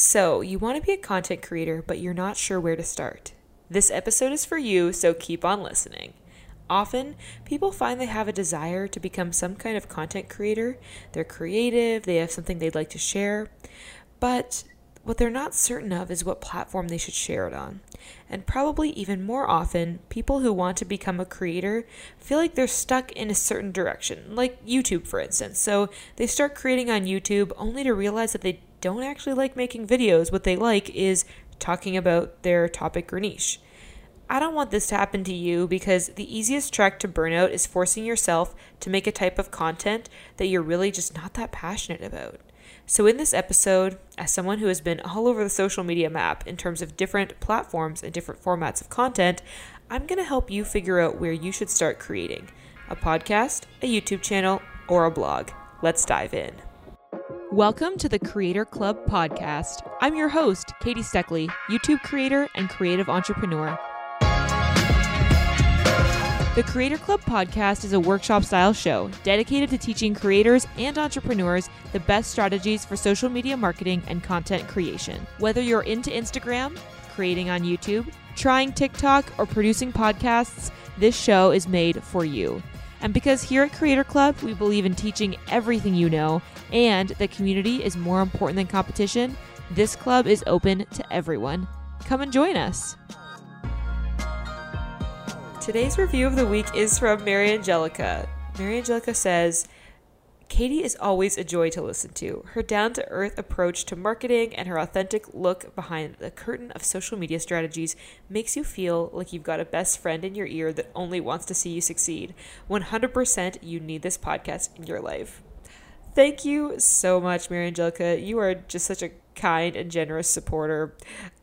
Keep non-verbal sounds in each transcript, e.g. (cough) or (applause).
So, you want to be a content creator, but you're not sure where to start. This episode is for you, so keep on listening. Often, people find they have a desire to become some kind of content creator. They're creative, they have something they'd like to share, but what they're not certain of is what platform they should share it on. And probably even more often, people who want to become a creator feel like they're stuck in a certain direction, like YouTube, for instance. So they start creating on YouTube only to realize that they don't actually like making videos. What they like is talking about their topic or niche. I don't want this to happen to you because the easiest track to burnout is forcing yourself to make a type of content that you're really just not that passionate about. So, in this episode, as someone who has been all over the social media map in terms of different platforms and different formats of content, I'm going to help you figure out where you should start creating a podcast, a YouTube channel, or a blog. Let's dive in. Welcome to the Creator Club podcast. I'm your host, Katie Steckley, YouTube creator and creative entrepreneur. The Creator Club podcast is a workshop style show dedicated to teaching creators and entrepreneurs the best strategies for social media marketing and content creation. Whether you're into Instagram, creating on YouTube, trying TikTok, or producing podcasts, this show is made for you. And because here at Creator Club, we believe in teaching everything you know and that community is more important than competition, this club is open to everyone. Come and join us. Today's review of the week is from Mary Angelica. Mary Angelica says, Katie is always a joy to listen to. Her down to earth approach to marketing and her authentic look behind the curtain of social media strategies makes you feel like you've got a best friend in your ear that only wants to see you succeed. 100% you need this podcast in your life. Thank you so much, Mary Angelica. You are just such a kind and generous supporter.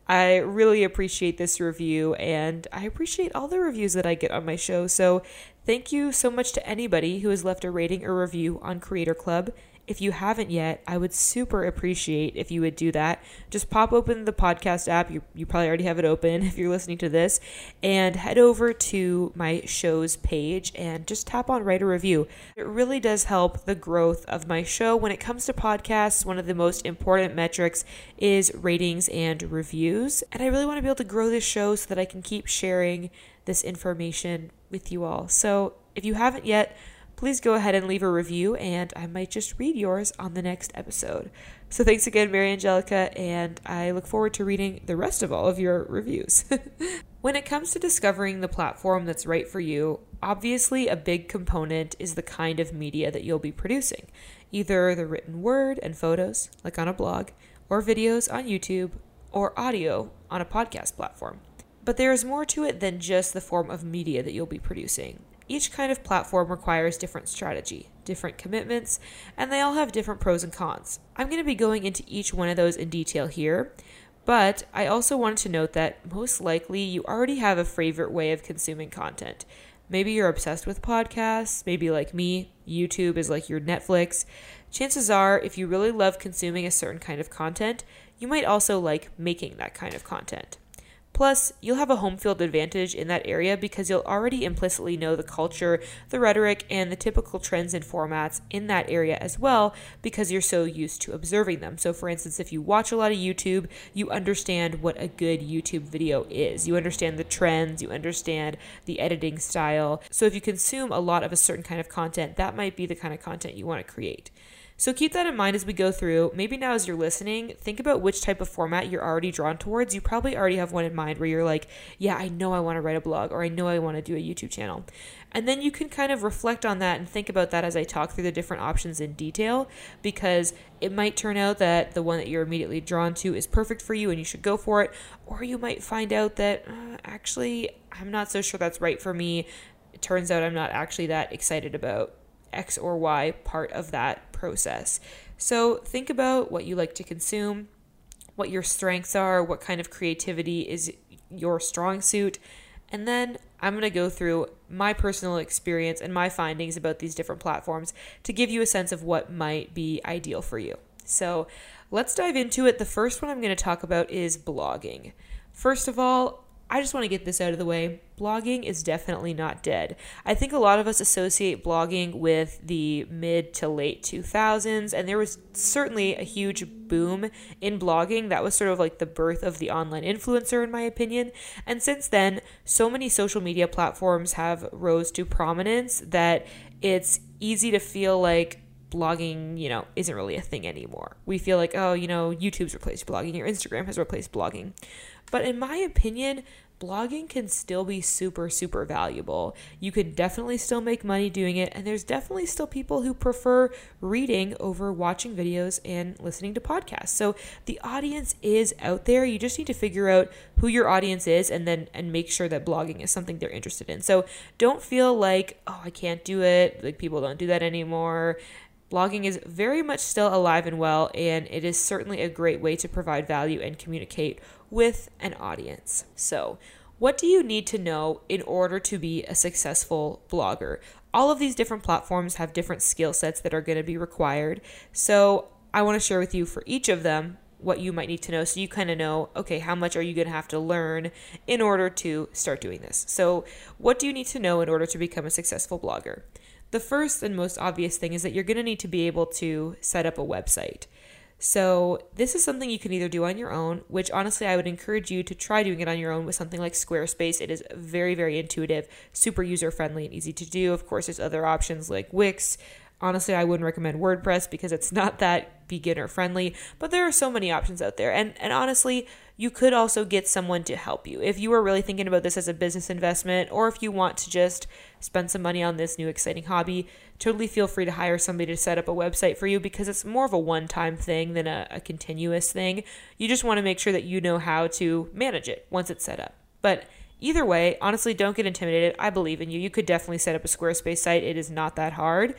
I really appreciate this review and I appreciate all the reviews that I get on my show. So, thank you so much to anybody who has left a rating or review on Creator Club. If you haven't yet, I would super appreciate if you would do that. Just pop open the podcast app. You, you probably already have it open (laughs) if you're listening to this, and head over to my show's page and just tap on write a review. It really does help the growth of my show. When it comes to podcasts, one of the most important metrics is ratings and reviews. And I really want to be able to grow this show so that I can keep sharing this information with you all. So if you haven't yet, please go ahead and leave a review, and I might just read yours on the next episode. So thanks again, Mary Angelica, and I look forward to reading the rest of all of your reviews. (laughs) when it comes to discovering the platform that's right for you, obviously a big component is the kind of media that you'll be producing either the written word and photos, like on a blog, or videos on YouTube, or audio on a podcast platform. But there is more to it than just the form of media that you'll be producing. Each kind of platform requires different strategy, different commitments, and they all have different pros and cons. I'm going to be going into each one of those in detail here, but I also wanted to note that most likely you already have a favorite way of consuming content. Maybe you're obsessed with podcasts, maybe like me, YouTube is like your Netflix. Chances are, if you really love consuming a certain kind of content, you might also like making that kind of content. Plus, you'll have a home field advantage in that area because you'll already implicitly know the culture, the rhetoric, and the typical trends and formats in that area as well because you're so used to observing them. So, for instance, if you watch a lot of YouTube, you understand what a good YouTube video is. You understand the trends, you understand the editing style. So, if you consume a lot of a certain kind of content, that might be the kind of content you want to create. So keep that in mind as we go through. Maybe now as you're listening, think about which type of format you're already drawn towards. You probably already have one in mind where you're like, yeah, I know I want to write a blog or I know I want to do a YouTube channel. And then you can kind of reflect on that and think about that as I talk through the different options in detail because it might turn out that the one that you're immediately drawn to is perfect for you and you should go for it. Or you might find out that uh, actually, I'm not so sure that's right for me. It turns out I'm not actually that excited about X or Y part of that process. So think about what you like to consume, what your strengths are, what kind of creativity is your strong suit, and then I'm going to go through my personal experience and my findings about these different platforms to give you a sense of what might be ideal for you. So let's dive into it. The first one I'm going to talk about is blogging. First of all, I just want to get this out of the way. Blogging is definitely not dead. I think a lot of us associate blogging with the mid to late 2000s, and there was certainly a huge boom in blogging. That was sort of like the birth of the online influencer, in my opinion. And since then, so many social media platforms have rose to prominence that it's easy to feel like blogging, you know, isn't really a thing anymore. We feel like, oh, you know, YouTube's replaced blogging or Instagram has replaced blogging. But in my opinion, blogging can still be super, super valuable. You can definitely still make money doing it, and there's definitely still people who prefer reading over watching videos and listening to podcasts. So the audience is out there. You just need to figure out who your audience is and then and make sure that blogging is something they're interested in. So don't feel like, oh, I can't do it. Like people don't do that anymore blogging is very much still alive and well, and it is certainly a great way to provide value and communicate with an audience. So, what do you need to know in order to be a successful blogger? All of these different platforms have different skill sets that are going to be required. So, I want to share with you for each of them what you might need to know so you kind of know okay how much are you going to have to learn in order to start doing this so what do you need to know in order to become a successful blogger the first and most obvious thing is that you're going to need to be able to set up a website. So, this is something you can either do on your own, which honestly I would encourage you to try doing it on your own with something like Squarespace. It is very, very intuitive, super user friendly, and easy to do. Of course, there's other options like Wix. Honestly, I wouldn't recommend WordPress because it's not that beginner friendly, but there are so many options out there. And and honestly, you could also get someone to help you. If you are really thinking about this as a business investment, or if you want to just spend some money on this new exciting hobby, totally feel free to hire somebody to set up a website for you because it's more of a one time thing than a, a continuous thing. You just want to make sure that you know how to manage it once it's set up. But either way, honestly, don't get intimidated. I believe in you. You could definitely set up a Squarespace site, it is not that hard.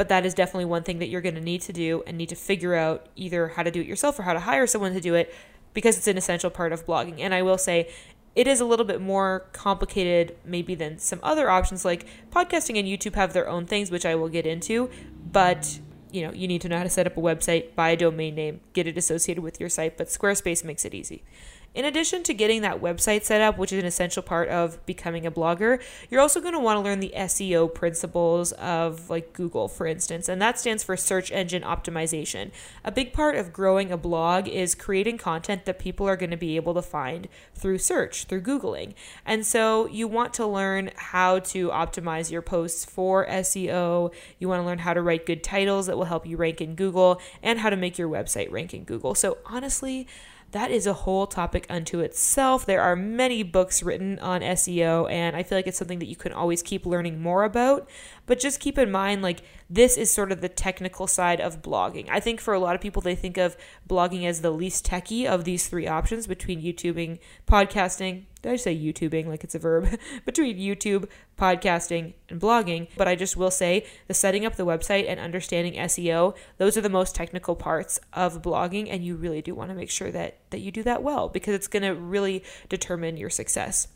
But that is definitely one thing that you're going to need to do and need to figure out either how to do it yourself or how to hire someone to do it because it's an essential part of blogging. And I will say, it is a little bit more complicated, maybe, than some other options. Like podcasting and YouTube have their own things, which I will get into, but you know, you need to know how to set up a website, buy a domain name, get it associated with your site, but Squarespace makes it easy. In addition to getting that website set up, which is an essential part of becoming a blogger, you're also going to want to learn the SEO principles of like Google, for instance, and that stands for search engine optimization. A big part of growing a blog is creating content that people are going to be able to find through search, through Googling. And so you want to learn how to optimize your posts for SEO. You want to learn how to write good titles that will help you rank in Google and how to make your website rank in Google. So honestly, that is a whole topic unto itself. There are many books written on SEO, and I feel like it's something that you can always keep learning more about. But just keep in mind, like, this is sort of the technical side of blogging. I think for a lot of people, they think of blogging as the least techy of these three options between YouTubing, podcasting, did I say YouTubing like it's a verb? (laughs) Between YouTube, podcasting, and blogging. But I just will say the setting up the website and understanding SEO, those are the most technical parts of blogging. And you really do want to make sure that, that you do that well because it's going to really determine your success.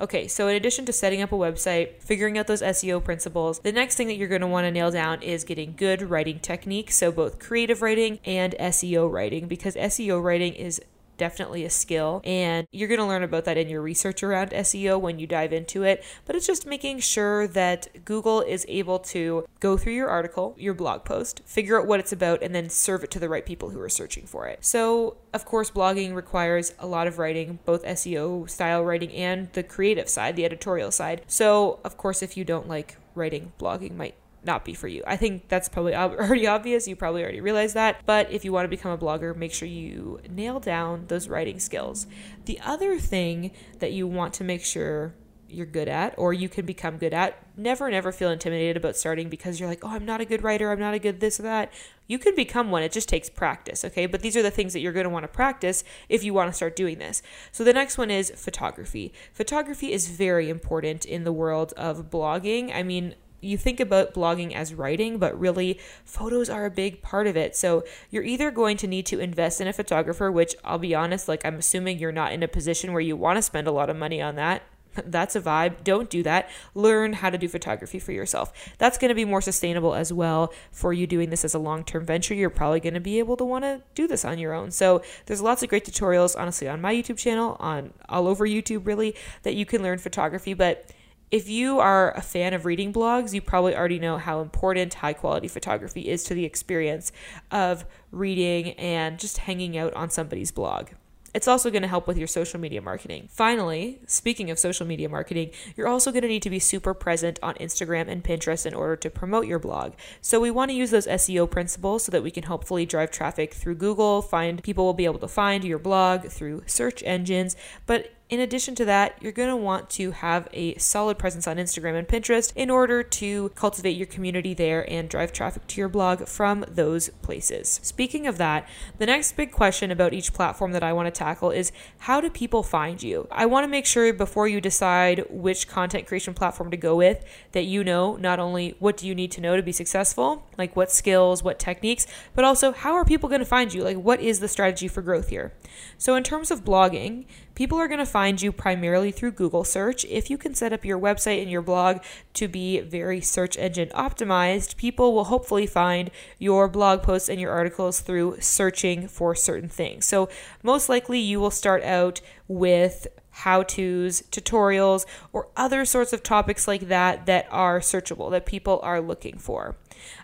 Okay, so in addition to setting up a website, figuring out those SEO principles, the next thing that you're going to want to nail down is getting good writing techniques. So both creative writing and SEO writing because SEO writing is definitely a skill. And you're going to learn about that in your research around SEO when you dive into it. But it's just making sure that Google is able to go through your article, your blog post, figure out what it's about, and then serve it to the right people who are searching for it. So, of course, blogging requires a lot of writing, both SEO style writing and the creative side, the editorial side. So, of course, if you don't like writing, blogging might not be for you. I think that's probably (laughs) already obvious. You probably already realize that. But if you want to become a blogger, make sure you nail down those writing skills. The other thing that you want to make sure you're good at or you can become good at, never, never feel intimidated about starting because you're like, oh, I'm not a good writer. I'm not a good this or that. You can become one. It just takes practice. Okay. But these are the things that you're going to want to practice if you want to start doing this. So the next one is photography. Photography is very important in the world of blogging. I mean, you think about blogging as writing, but really photos are a big part of it. So you're either going to need to invest in a photographer, which I'll be honest, like I'm assuming you're not in a position where you want to spend a lot of money on that. (laughs) that's a vibe. Don't do that. Learn how to do photography for yourself. That's going to be more sustainable as well for you doing this as a long term venture. You're probably going to be able to want to do this on your own. So there's lots of great tutorials, honestly, on my YouTube channel, on all over YouTube, really, that you can learn photography. But if you are a fan of reading blogs, you probably already know how important high quality photography is to the experience of reading and just hanging out on somebody's blog. It's also going to help with your social media marketing. Finally, speaking of social media marketing, you're also going to need to be super present on Instagram and Pinterest in order to promote your blog. So we want to use those SEO principles so that we can hopefully drive traffic through Google, find people will be able to find your blog through search engines, but in addition to that, you're going to want to have a solid presence on Instagram and Pinterest in order to cultivate your community there and drive traffic to your blog from those places. Speaking of that, the next big question about each platform that I want to tackle is how do people find you? I want to make sure before you decide which content creation platform to go with that you know not only what do you need to know to be successful, like what skills, what techniques, but also how are people going to find you? Like what is the strategy for growth here? So in terms of blogging, People are going to find you primarily through Google search. If you can set up your website and your blog to be very search engine optimized, people will hopefully find your blog posts and your articles through searching for certain things. So, most likely, you will start out with how to's, tutorials, or other sorts of topics like that that are searchable, that people are looking for.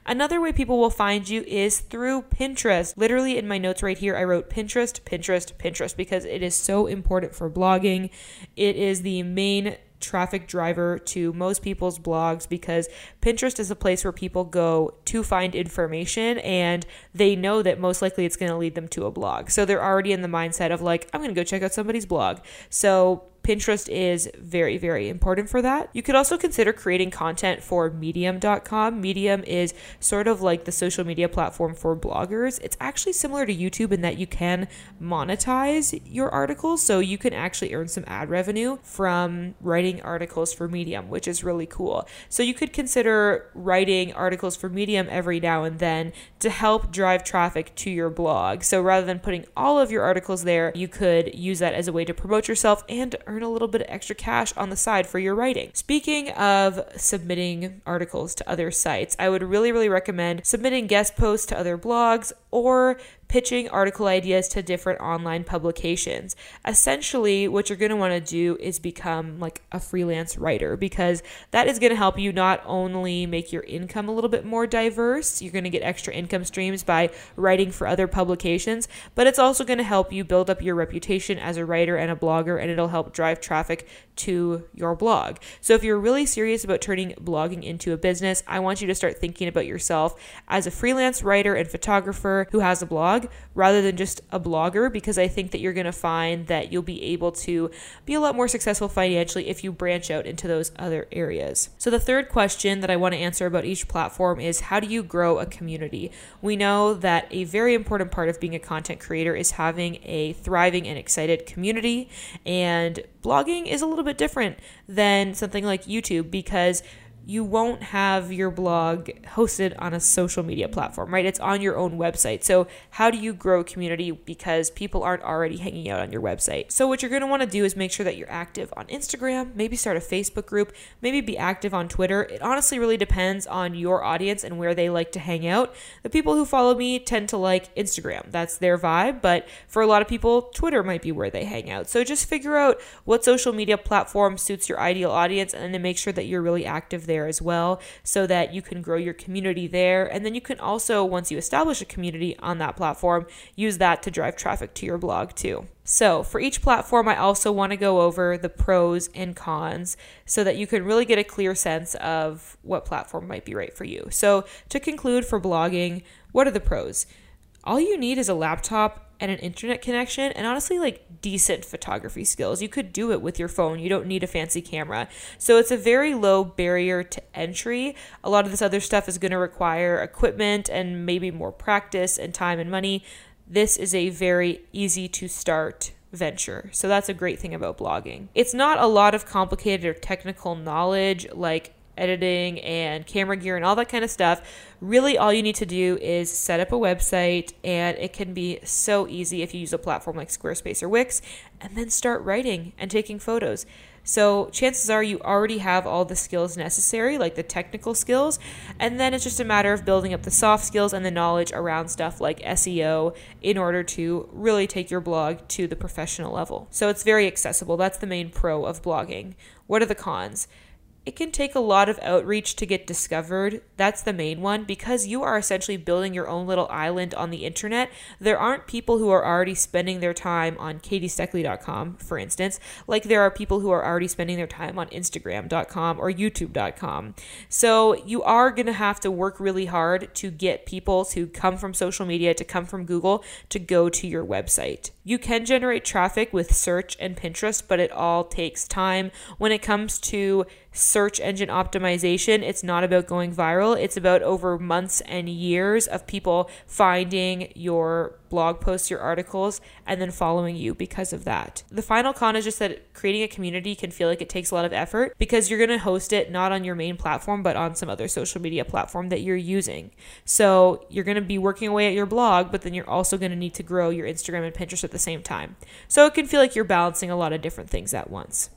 Another way people will find you is through Pinterest. Literally in my notes right here, I wrote Pinterest, Pinterest, Pinterest because it is so important for blogging. It is the main traffic driver to most people's blogs because Pinterest is a place where people go to find information and they know that most likely it's going to lead them to a blog. So they're already in the mindset of like, I'm going to go check out somebody's blog. So Pinterest is very, very important for that. You could also consider creating content for Medium.com. Medium is sort of like the social media platform for bloggers. It's actually similar to YouTube in that you can monetize your articles. So you can actually earn some ad revenue from writing articles for Medium, which is really cool. So you could consider writing articles for Medium every now and then to help drive traffic to your blog. So rather than putting all of your articles there, you could use that as a way to promote yourself and earn earn a little bit of extra cash on the side for your writing. Speaking of submitting articles to other sites, I would really, really recommend submitting guest posts to other blogs or pitching article ideas to different online publications. Essentially, what you're going to want to do is become like a freelance writer because that is going to help you not only make your income a little bit more diverse, you're going to get extra income streams by writing for other publications, but it's also going to help you build up your reputation as a writer and a blogger, and it'll help drive traffic to your blog. So if you're really serious about turning blogging into a business, I want you to start thinking about yourself as a freelance writer and photographer who has a blog rather than just a blogger because I think that you're going to find that you'll be able to be a lot more successful financially if you branch out into those other areas. So the third question that I want to answer about each platform is how do you grow a community? We know that a very important part of being a content creator is having a thriving and excited community and blogging is a little bit different than something like YouTube because you won't have your blog hosted on a social media platform, right? It's on your own website. So, how do you grow community because people aren't already hanging out on your website? So, what you're going to want to do is make sure that you're active on Instagram, maybe start a Facebook group, maybe be active on Twitter. It honestly really depends on your audience and where they like to hang out. The people who follow me tend to like Instagram, that's their vibe, but for a lot of people, Twitter might be where they hang out. So, just figure out what social media platform suits your ideal audience and then make sure that you're really active there there as well so that you can grow your community there. And then you can also, once you establish a community on that platform, use that to drive traffic to your blog too. So, for each platform, I also want to go over the pros and cons so that you can really get a clear sense of what platform might be right for you. So, to conclude for blogging, what are the pros? All you need is a laptop and an internet connection and honestly like decent photography skills. You could do it with your phone. You don't need a fancy camera. So it's a very low barrier to entry. A lot of this other stuff is going to require equipment and maybe more practice and time and money. This is a very easy to start venture. So that's a great thing about blogging. It's not a lot of complicated or technical knowledge like editing and camera gear and all that kind of stuff, really all you need to do is set up a website and it can be so easy if you use a platform like Squarespace or Wix and then start writing and taking photos. So chances are you already have all the skills necessary, like the technical skills, and then it's just a matter of building up the soft skills and the knowledge around stuff like SEO in order to really take your blog to the professional level. So it's very accessible. That's the main pro of blogging. What are the cons? It can take a lot of outreach to get discovered. That's the main one because you are essentially building your own little island on the internet. There aren't people who are already spending their time on katiesteckley.com, for instance, like there are people who are already spending their time on Instagram.com or YouTube.com. So you are going to have to work really hard to get people to come from social media, to come from Google, to go to your website. You can generate traffic with search and Pinterest, but it all takes time. When it comes to search engine optimization. It's not about going viral, it's about over months and years of people finding your blog posts, your articles, and then following you because of that. The final con is just that creating a community can feel like it takes a lot of effort because you're going to host it not on your main platform, but on some other social media platform that you're using. So you're going to be working away at your blog, but then you're also going to need to grow your Instagram and Pinterest at the same time. So it can feel like you're balancing a lot of different things at once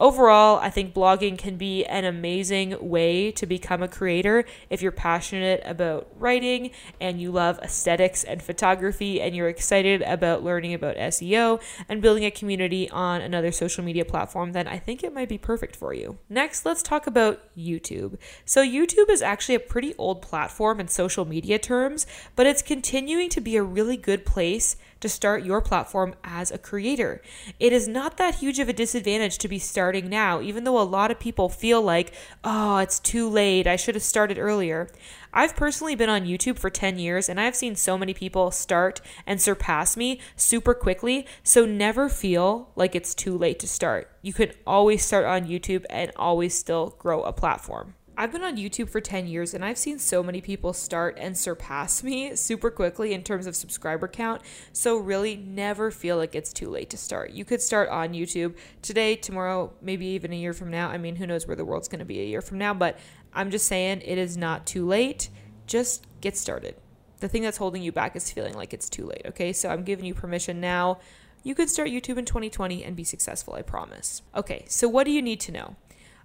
overall, I think blogging can be an amazing way to become a creator if you're passionate about writing and you love aesthetics and photography and you're excited about learning about SEO and building a community on another social media platform, then I think it might be perfect for you. Next, let's talk about YouTube. So, YouTube is actually a pretty old platform in social media terms, but it's continuing to be a really good place to start your platform as a creator. It is not that huge of a disadvantage to be starting now, even though a lot of people feel like, oh, it's too late, I should have started earlier. I've personally been on YouTube for 10 years and I've seen so many people start and surpass me super quickly. So never feel like it's too late to start. You can always start on YouTube and always still grow a platform. I've been on YouTube for 10 years and I've seen so many people start and surpass me super quickly in terms of subscriber count. So, really, never feel like it's too late to start. You could start on YouTube today, tomorrow, maybe even a year from now. I mean, who knows where the world's going to be a year from now, but I'm just saying it is not too late. Just get started. The thing that's holding you back is feeling like it's too late, okay? So, I'm giving you permission now. You could start YouTube in 2020 and be successful, I promise. Okay, so what do you need to know?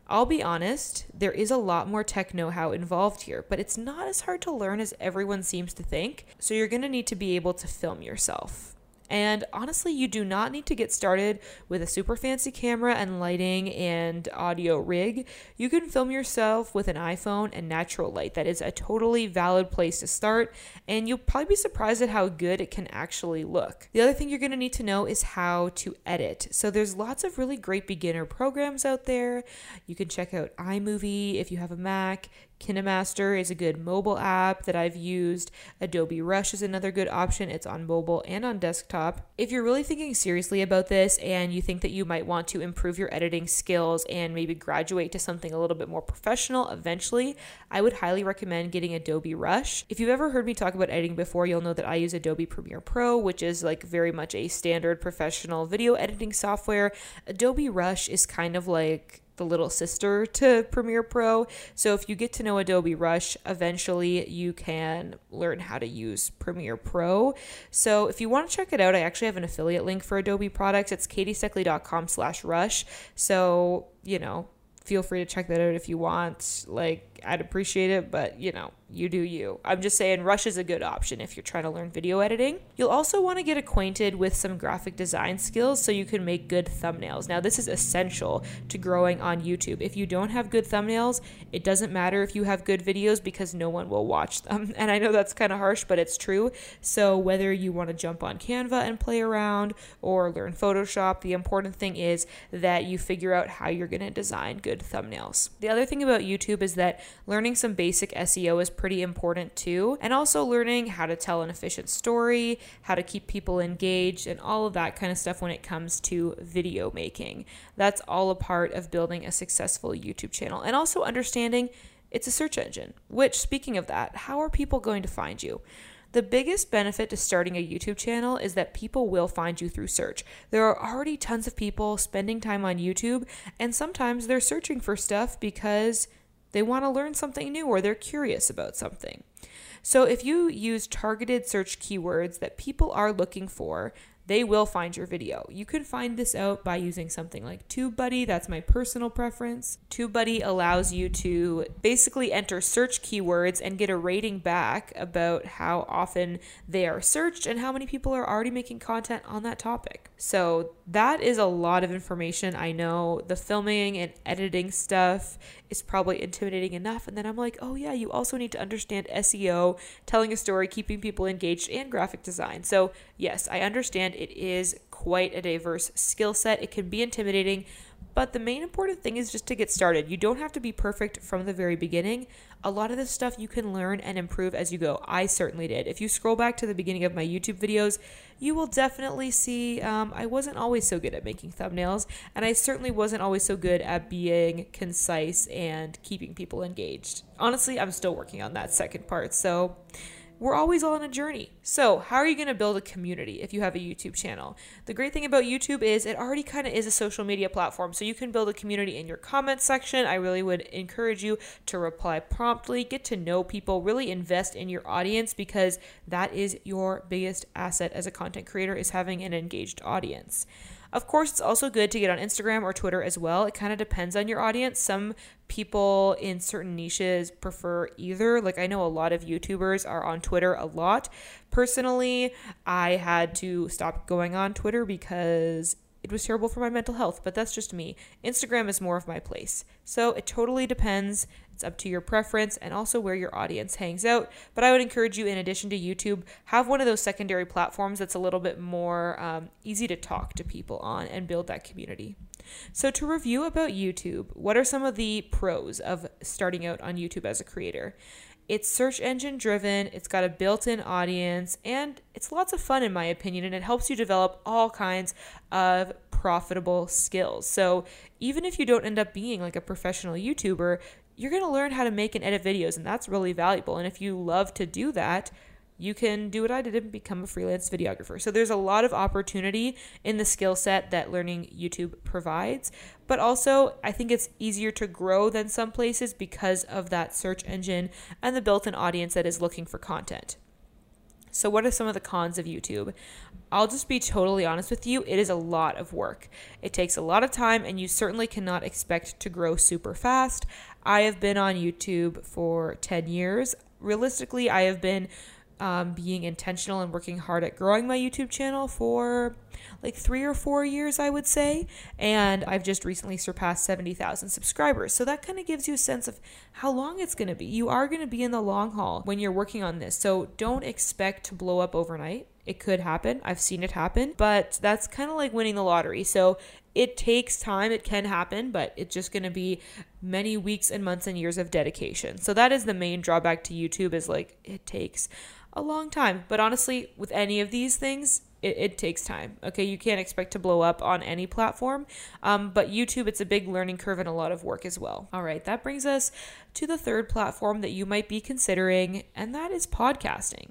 I'll be honest, there is a lot more tech know how involved here, but it's not as hard to learn as everyone seems to think. So you're to need to be able to film yourself. And honestly, you do not need to get started with a super fancy camera and lighting and audio rig. You can film yourself with an iPhone and natural light. That is a totally valid place to start, and you'll probably be surprised at how good it can actually look. The other thing you're going to need to know is how to edit. So there's lots of really great beginner programs out there. You can check out iMovie if you have a Mac. KineMaster is a good mobile app that I've used. Adobe Rush is another good option. It's on mobile and on desktop. If you're really thinking seriously about this and you think that you might want to improve your editing skills and maybe graduate to something a little bit more professional eventually, I would highly recommend getting Adobe Rush. If you've ever heard me talk about editing before, you'll know that I use Adobe Premiere Pro, which is like very much a standard professional video editing software. Adobe Rush is kind of like the little sister to Premiere Pro. So if you get to know Adobe Rush, eventually you can learn how to use Premiere Pro. So if you want to check it out, I actually have an affiliate link for Adobe products. It's katiesteckley.com slash rush. So, you know, feel free to check that out if you want. Like, I'd appreciate it, but you know, you do you. I'm just saying Rush is a good option if you're trying to learn video editing. You'll also want to get acquainted with some graphic design skills so you can make good thumbnails. Now, this is essential to growing on YouTube. If you don't have good thumbnails, it doesn't matter if you have good videos because no one will watch them. (laughs) And I know that's kind of harsh, but it's true. So, whether you want to jump on Canva and play around or learn Photoshop, the important thing is that you figure out how you're going to design good thumbnails. The other thing about YouTube is that learning some basic SEO is pretty important too. And also learning how to tell an efficient story, how to keep people engaged, and all of that kind of stuff when it comes to video making. That's all a part of building a successful YouTube channel. And also understanding it's a search engine, which, speaking of that, how are people going to find you? The biggest benefit to starting a YouTube channel is that people will find you through search. There are already tons of people spending time on YouTube, and sometimes they're searching for stuff because they want to learn something new or they're curious about something. So if you use targeted search keywords that people are looking for, they will find your video. You can find this out by using something like TubeBuddy. That's my personal preference. TubeBuddy allows you to basically enter search keywords and get a rating back about how often they are searched and how many people are already making content on that topic. So that is a lot of information. I know the filming and editing stuff is probably intimidating enough. And then I'm like, oh, yeah, you also need to understand SEO, telling a story, keeping people engaged, and graphic design. So, yes, I understand it is quite a diverse skill set. It can be intimidating, but the main important thing is just to get started. You don't have to be perfect from the very beginning. A lot of this stuff you can learn and improve as you go. I certainly did. If you scroll back to the beginning of my YouTube videos, you will definitely see um, I wasn't always so good at making thumbnails, and I certainly wasn't always so good at being concise and keeping people engaged. Honestly, I'm still working on that second part. So, we're always all on a journey. So, how are you going to build a community if you have a YouTube channel? The great thing about YouTube is it already kind of is a social media platform. So, you can build a community in your comments section. I really would encourage you to reply promptly, get to know people, really invest in your audience because that is your biggest asset as a content creator is having an engaged audience. Of course, it's also good to get on Instagram or Twitter as well. It kind of depends on your audience. Some people in certain niches prefer either. Like, I know a lot of YouTubers are on Twitter a lot. Personally, I had to stop going on Twitter because it was terrible for my mental health, but that's just me. Instagram is more of my place. So it totally depends. It's up to your preference and also where your audience hangs out. But I would encourage you, in addition to YouTube, have one of those secondary platforms that's a little bit more um, easy to talk to people on and build that community. So, to review about YouTube, what are some of the pros of starting out on YouTube as a creator? It's search engine driven, it's got a built in audience, and it's lots of fun, in my opinion, and it helps you develop all kinds of profitable skills. So, even if you don't end up being like a professional YouTuber, you're going to learn how to make and edit videos, and that's really valuable. And if you love to do that, you can do what I did and become a freelance videographer. So there's a lot of opportunity in the skill set that learning YouTube provides, but also I think it's easier to grow than some places because of that search engine and the built in audience that is looking for content. So, what are some of the cons of YouTube? I'll just be totally honest with you, it is a lot of work. It takes a lot of time, and you certainly cannot expect to grow super fast. I have been on YouTube for 10 years. Realistically, I have been um, being intentional and working hard at growing my YouTube channel for like three or four years, I would say. And I've just recently surpassed 70,000 subscribers. So that kind of gives you a sense of how long it's going to be. You are going to be in the long haul when you're working on this. So don't expect to blow up overnight. It could happen. I've seen it happen, but that's kind of like winning the lottery. So it takes time. It can happen, but it's just going to be many weeks and months and years of dedication. So that is the main drawback to YouTube is like it takes a long time. But honestly, with any of these things, it, it, takes time. Okay, you can't expect to blow up on any platform. Um, but YouTube, it's a big learning curve and a lot of work as well. All right, that brings us to the third platform that you might be considering, and that is podcasting.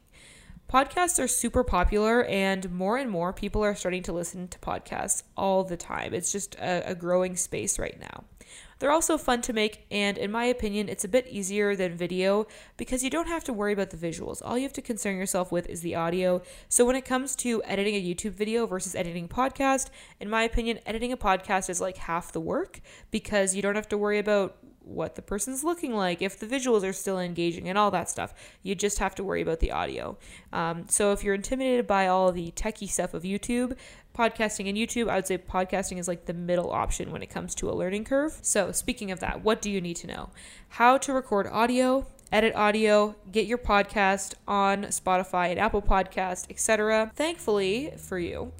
Podcasts are super popular, and more and more people are starting to listen to podcasts all the time. It's just a, a growing space right now. They're also fun to make, and in my opinion, it's a bit easier than video because you don't have to worry about the visuals. All you have to concern yourself with is the audio. So when it comes to editing a YouTube video versus editing a podcast, in my opinion, editing a podcast is like half the work because you don't have to worry about what the person's looking like, if the visuals are still engaging, and all that stuff. You just have to worry about the audio. Um, so if you're intimidated by all the techie stuff of YouTube, podcasting and YouTube, I would say podcasting is like the middle option when it comes to a learning curve. So speaking of that, what do you need to know? How to record audio, edit audio, get your podcast on Spotify and Apple Podcast, etc. Thankfully for you,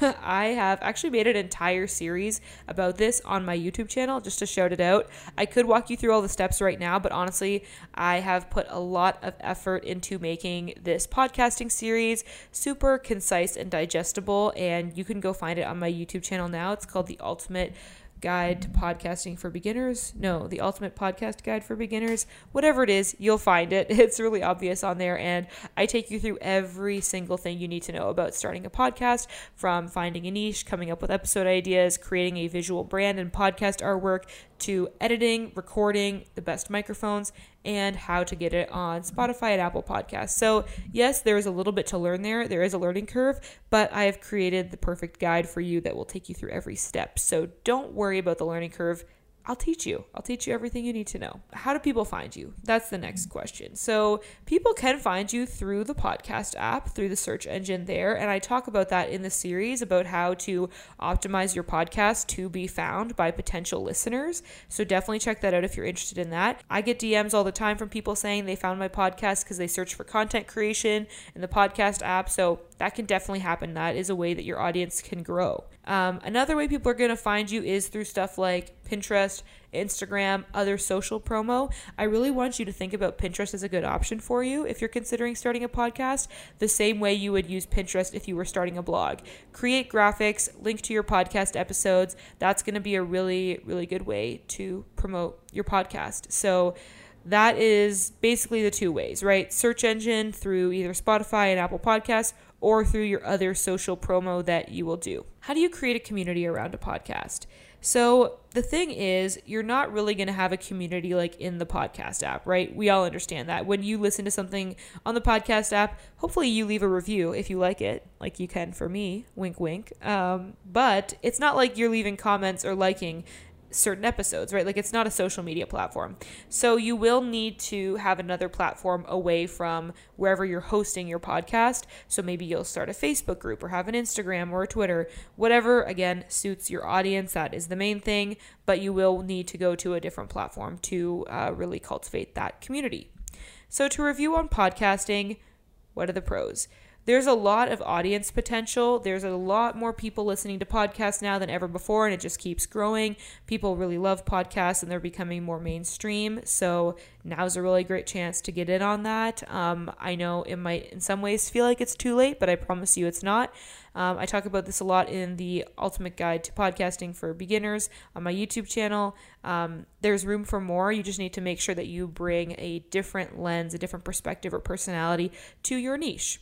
(laughs) I have actually made an entire series about this on my YouTube channel just to shout it out. I could walk you through all the steps right now, but honestly, I have put a lot of effort into making this podcasting series super concise and digestible and you can go find it on my YouTube channel now. It's called The Ultimate Guide to Podcasting for Beginners. No, the Ultimate Podcast Guide for Beginners. Whatever it is, you'll find it. (laughs) It's really obvious on there. And I take you through every single thing you need to know about starting a podcast from finding a niche, coming up with episode ideas, creating a visual brand and podcast artwork, to editing, recording, the best microphones, and how to get it on Spotify and Apple Podcasts. So, yes, there is a little bit to learn there. There is a learning curve, but I have created the perfect guide for you that will take you through every step. So, don't worry about the learning curve. I'll teach you. I'll teach you everything you need to know. How do people find you? That's the next question. So, people can find you through the podcast app, through the search engine there. And I talk about that in the series about how to optimize your podcast to be found by potential listeners. So, definitely check that out if you're interested in that. I get DMs all the time from people saying they found my podcast because they search for content creation in the podcast app. So, that can definitely happen. That is a way that your audience can grow. Um, another way people are going to find you is through stuff like Pinterest, Instagram, other social promo. I really want you to think about Pinterest as a good option for you if you're considering starting a podcast, the same way you would use Pinterest if you were starting a blog. Create graphics, link to your podcast episodes. That's going to be a really, really good way to promote your podcast. So, that is basically the two ways, right? Search engine through either Spotify and Apple Podcasts or through your other social promo that you will do. How do you create a community around a podcast? So, the thing is, you're not really going to have a community like in the podcast app, right? We all understand that. When you listen to something on the podcast app, hopefully you leave a review if you like it, like you can for me, wink, wink. Um, but it's not like you're leaving comments or liking certain episodes, right? Like it's not a social media platform. So you will need to have another platform away from wherever you're hosting your podcast. So maybe you'll start a Facebook group or have an Instagram or a Twitter, whatever again suits your audience. That is the main thing, but you will need to go to a different platform to uh, really cultivate that community. So to review on podcasting, what are the pros? There's a lot of audience potential. There's a lot more people listening to podcasts now than ever before, and it just keeps growing. People really love podcasts and they're becoming more mainstream. So now's a really great chance to get in on that. Um, I know it might, in some ways, feel like it's too late, but I promise you it's not. Um, I talk about this a lot in the Ultimate Guide to Podcasting for Beginners on my YouTube channel. Um, there's room for more. You just need to make sure that you bring a different lens, a different perspective or personality to your niche.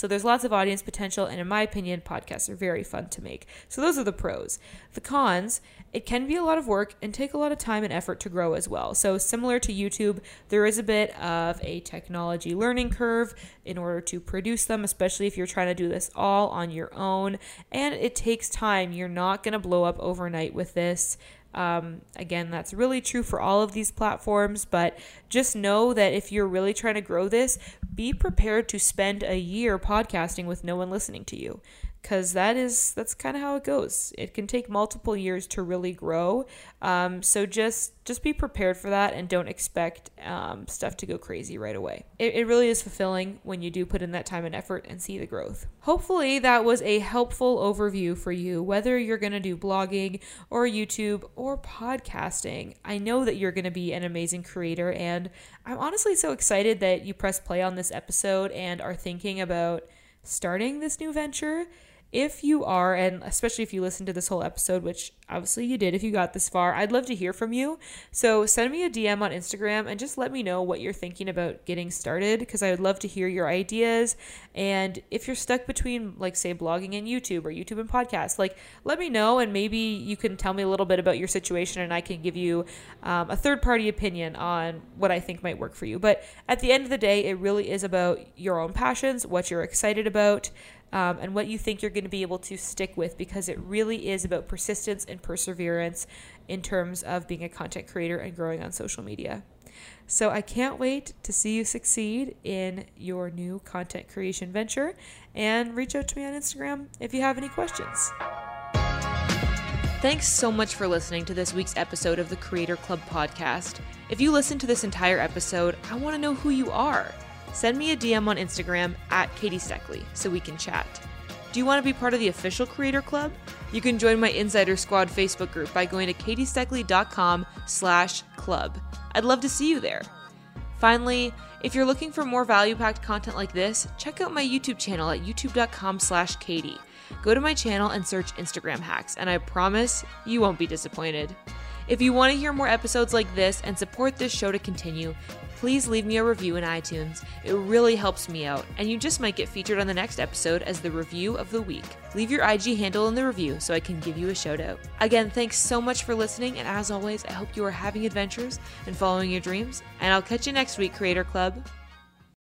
So there's lots of audience potential, and in my opinion, podcasts are very fun to make. So those are the pros. The cons, it can be a lot of work and take a lot of time and effort to grow as well. So similar to YouTube, there is a bit of a technology learning curve in order to produce them, especially if you're trying to do this all on your own. And it takes time. You're not going to blow up overnight with this. Um, again, that's really true for all of these platforms, but just know that if you're really trying to grow this, be prepared to spend a year podcasting with no one listening to you because that is that's kind of how it goes. It can take multiple years to really grow um, so just just be prepared for that and don't expect um, stuff to go crazy right away. It, it really is fulfilling when you do put in that time and effort and see the growth. Hopefully that was a helpful overview for you whether you're going to do blogging or youtube or podcasting. I know that you're going to be an amazing creator and i'm honestly so excited that you press play on this episode and are thinking about starting this new venture if you are, and especially if you listen to this whole episode, which obviously you did if you got this far, I'd love to hear from you. So send me a DM on Instagram and just let me know what you're thinking about getting started because I would love to hear your ideas. And if you're stuck between, like, say, blogging and YouTube or YouTube and podcasts, like, let me know and maybe you can tell me a little bit about your situation and I can give you um, a third party opinion on what I think might work for you. But at the end of the day, it really is about your own passions, what you're excited about um, and what you think you're going to be able to stick with because it really is about persistence and perseverance in terms of being a content creator and growing on social media. So I can't wait to see you succeed in your new content creation venture and reach out to me on Instagram if you have any questions. Thanks so much for listening to this week's episode of the Creator Club podcast. If you listen to this entire episode, I want to know who you are send me a DM on Instagram at Katie Steckley so we can chat. Do you want to be part of the official Creator Club? You can join my Insider Squad Facebook group by going to katiesteckley.com slash club. I'd love to see you there. Finally, if you're looking for more value-packed content like this, check out my YouTube channel at youtube.com slash Katie. Go to my channel and search Instagram hacks, and I promise you won't be disappointed. If you want to hear more episodes like this and support this show to continue, please leave me a review in iTunes. It really helps me out, and you just might get featured on the next episode as the review of the week. Leave your IG handle in the review so I can give you a shout out. Again, thanks so much for listening, and as always, I hope you are having adventures and following your dreams, and I'll catch you next week, Creator Club.